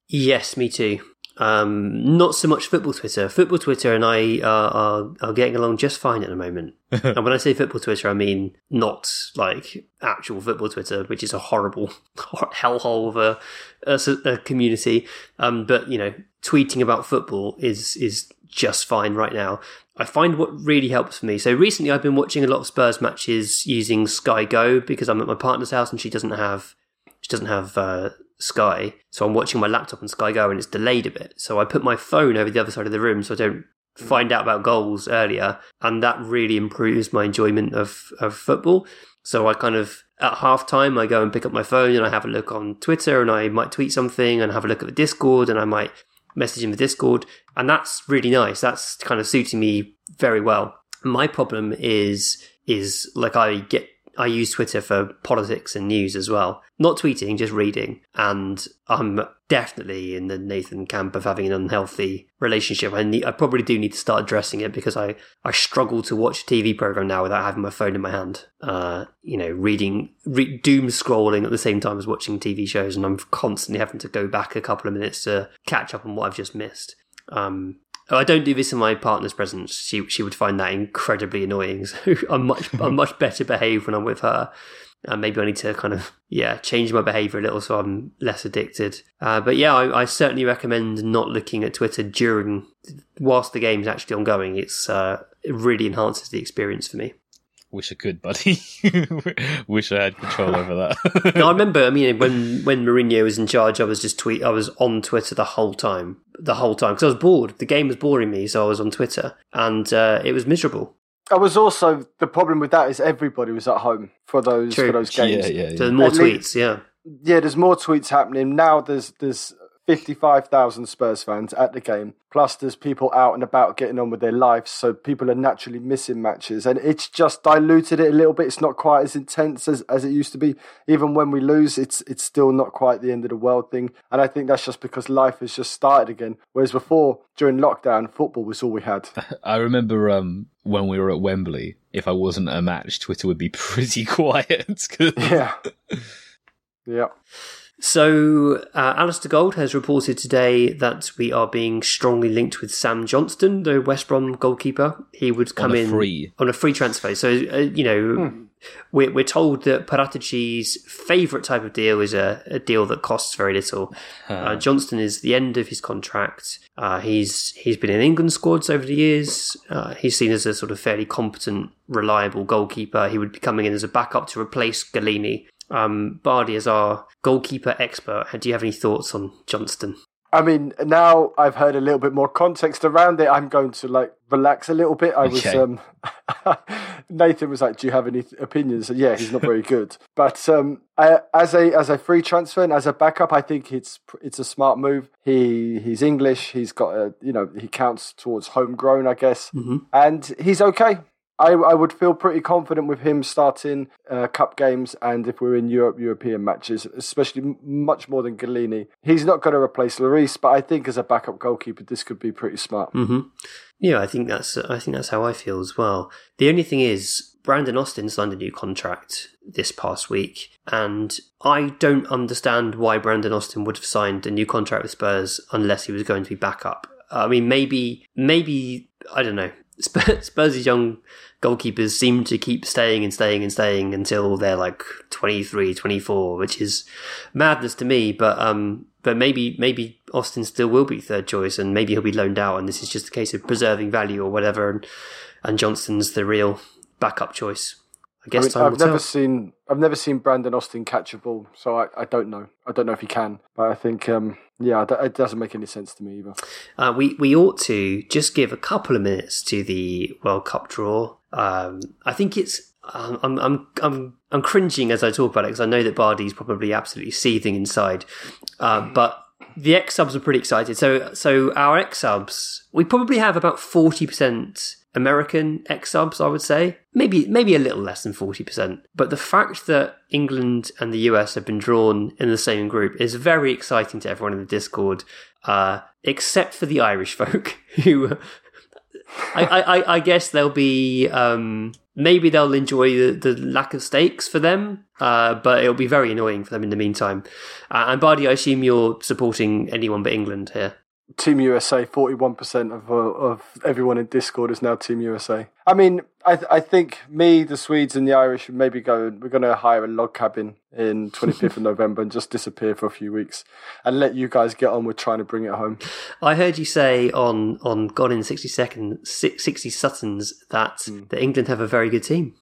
Yes, me too. Um, not so much football Twitter. Football Twitter and I are, are, are getting along just fine at the moment. and when I say football Twitter, I mean not like actual football Twitter, which is a horrible hellhole of a, a, a community. Um, but you know, tweeting about football is is just fine right now. I find what really helps for me. So recently, I've been watching a lot of Spurs matches using Sky Go because I'm at my partner's house and she doesn't have she doesn't have uh, Sky. So I'm watching my laptop on Sky Go and it's delayed a bit. So I put my phone over the other side of the room so I don't find out about goals earlier. And that really improves my enjoyment of, of football. So I kind of, at halftime I go and pick up my phone and I have a look on Twitter and I might tweet something and have a look at the Discord and I might message in the Discord. And that's really nice. That's kind of suiting me very well. My problem is, is like I get I use Twitter for politics and news as well. Not tweeting, just reading. And I'm definitely in the Nathan camp of having an unhealthy relationship. I, need, I probably do need to start addressing it because I, I struggle to watch a TV program now without having my phone in my hand. Uh, you know, reading, re- doom scrolling at the same time as watching TV shows. And I'm constantly having to go back a couple of minutes to catch up on what I've just missed. Um, Oh, I don't do this in my partner's presence. She she would find that incredibly annoying. So I'm much I'm much better behaved when I'm with her. And maybe I need to kind of yeah change my behaviour a little so I'm less addicted. Uh, but yeah, I, I, certainly recommend not looking at Twitter during whilst the game is actually ongoing. It's uh, it really enhances the experience for me. Wish I could, buddy. Wish I had control over that. no, I remember. I mean, when when Mourinho was in charge, I was just tweet. I was on Twitter the whole time, the whole time because I was bored. The game was boring me, so I was on Twitter, and uh, it was miserable. I was also the problem with that is everybody was at home for those True. for those games. Yeah, yeah, yeah. So more At tweets, yeah. Yeah, there's more tweets happening now. There's there's 55,000 Spurs fans at the game. Plus, there's people out and about getting on with their lives, so people are naturally missing matches, and it's just diluted it a little bit. It's not quite as intense as, as it used to be. Even when we lose, it's it's still not quite the end of the world thing, and I think that's just because life has just started again. Whereas before, during lockdown, football was all we had. I remember um, when we were at Wembley, if I wasn't a match, Twitter would be pretty quiet. yeah, yeah. So, uh, Alasdair Gold has reported today that we are being strongly linked with Sam Johnstone, the West Brom goalkeeper. He would come On a in free. on a free transfer. So, uh, you know, we're, we're told that Paratici's favourite type of deal is a, a deal that costs very little. Uh, Johnstone is the end of his contract. Uh, he's he's been in England squads over the years. Uh, he's seen as a sort of fairly competent, reliable goalkeeper. He would be coming in as a backup to replace Gollini. Um, Bardi is our goalkeeper expert. Do you have any thoughts on Johnstone? I mean, now I've heard a little bit more context around it. I'm going to like relax a little bit. I was Okay. um, Nathan was like, "Do you have any th- opinions?" And yeah, he's not very good. But um, I, as a as a free transfer and as a backup, I think it's it's a smart move. He he's English. He's got a you know he counts towards homegrown, I guess, and he's okay. I, I would feel pretty confident with him starting uh, cup games and if we're in Europe European matches, especially much more than Gollini. He's not going to replace Lloris, but I think as a backup goalkeeper, this could be pretty smart. Yeah, I think that's I think that's how I feel as well. The only thing is, Brandon Austin signed a new contract this past week, and I don't understand why Brandon Austin would have signed a new contract with Spurs unless he was going to be backup. I mean, maybe maybe I don't know. Spurs, young goalkeepers seem to keep staying and staying and staying until they're like 23, 24, which is madness to me. But um, but maybe maybe Austin still will be third choice, and maybe he'll be loaned out, and this is just a case of preserving value or whatever. And and the real backup choice. I I guess mean, I've will never tell. seen I've never seen Brandon Austin catch a ball, so I, I don't know. I don't know if he can, but I think um, yeah, it it doesn't make any sense to me either. Uh, we we ought to just give a couple of minutes to the World Cup draw. Um, I think it's um, I'm I'm I'm I'm cringing as I talk about it because I know that Bardi's probably absolutely seething inside. Uh, but the xSubs are pretty excited. So so our xSubs we probably have about forty percent American xSubs. I would say maybe maybe a little less than forty percent. But the fact that England and the US have been drawn in the same group is very exciting to everyone in the Discord. Uh, except for the Irish folk who I, I, I- I guess they'll be um, maybe they'll enjoy the, the lack of stakes for them, uh, but it'll be very annoying for them in the meantime. Uh, and Bardi, I assume you're supporting anyone but England here. Team USA, forty-one percent of uh, of everyone in Discord is now Team USA. I mean, I th- I think me, the Swedes, and the Irish should maybe go. We're going to hire a log cabin in twenty fifth of November and just disappear for a few weeks and let you guys get on with trying to bring it home. I heard you say on on Gone in sixty seconds, sixty Suttons that that England have a very good team.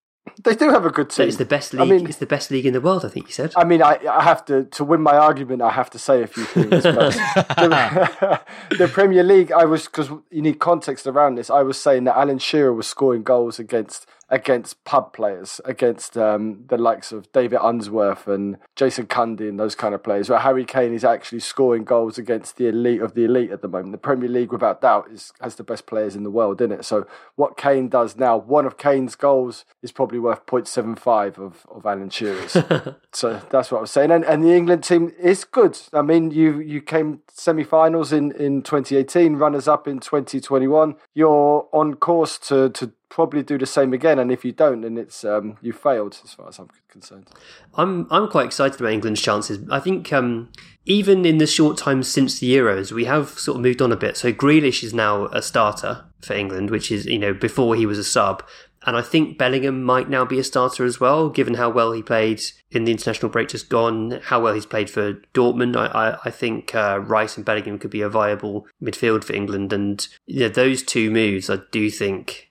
They do have a good That team. it's the best league. I league. mean- it's the best league in the world. I think you said. I mean, I, I have to to win my argument. I have to say a few things. The, the Premier League, I was because you need context around this. I was saying that Alan Shearer was scoring goals against against pub players, against um, the likes of David Unsworth and Jason Cundy and those kind of players. Where Harry Kane is actually scoring goals against the elite of the elite at the moment. The Premier League, without doubt, is has the best players in the world in it. So what Kane does now, one of Kane's goals is probably worth 0.75 of of Alan Shearer's. So that's what I was saying. And, and the England team is good. I mean, you you came semi-finals in, in 2018, runners up in 2021. You're on course to, to probably do the same again. And if you don't, then it's um, you failed as far as I'm concerned. I'm I'm quite excited about England's chances. I think um, even in the short time since the Euros, we have sort of moved on a bit. So Grealish is now a starter for England, which is you know before he was a sub, and I think Bellingham might now be a starter as well, given how well he played in the international break just gone, how well he's played for Dortmund. I I, I think uh, Rice and Bellingham could be a viable midfield for England, and yeah, those two moves I do think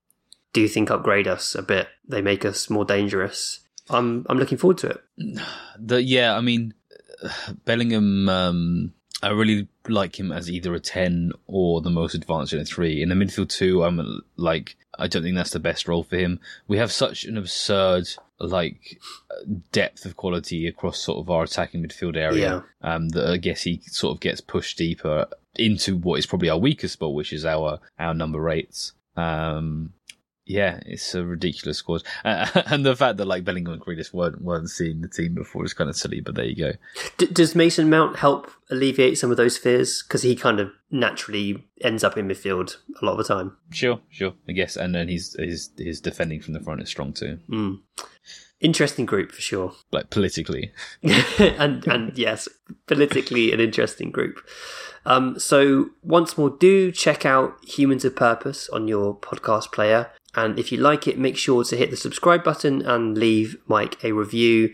do you think upgrade us a bit. They make us more dangerous. I'm I'm looking forward to it. The yeah, I mean, Bellingham. Um, I really like him as either a ten or the most advanced in a three. In the midfield two, I'm like, I don't think that's the best role for him. We have such an absurd like depth of quality across sort of our attacking midfield area. Um, that I guess he sort of gets pushed deeper into what is probably our weakest spot, which is our our number eights. Um, yeah, it's a ridiculous squad, uh, and the fact that like Bellingham and Grealish weren't weren't seeing the team before is kind of silly. But there you go. D- does Mason Mount help alleviate some of those fears because he kind of naturally ends up in midfield a lot of the time? Sure, sure, I guess, and then he's his his defending from the front is strong too. Mm. Interesting group for sure, like politically, and and yes, politically an interesting group. Um, so once more, do check out Humans of Purpose on your podcast player. And if you like it, make sure to hit the subscribe button and leave Mike a review,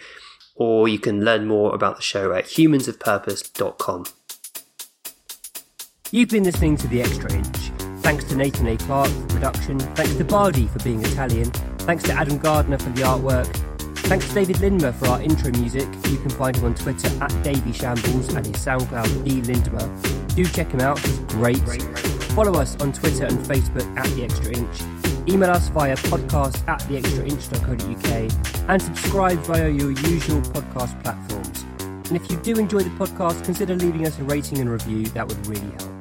or you can learn more about the show at humansofpurpose.com. You've been listening to The Extra Inch. Thanks to Nathan A. Clark for production. Thanks to Bardi for being Italian. Thanks to Adam Gardner for the artwork. Thanks to David Lindmer for our intro music. You can find him on Twitter at Davy Shambles and his SoundCloud D Lindmer. Do check him out, he's great. Follow us on Twitter and Facebook at The Extra Inch. Email us via podcast at theextrainch.co.uk and subscribe via your usual podcast platforms. And if you do enjoy the podcast, consider leaving us a rating and review, that would really help.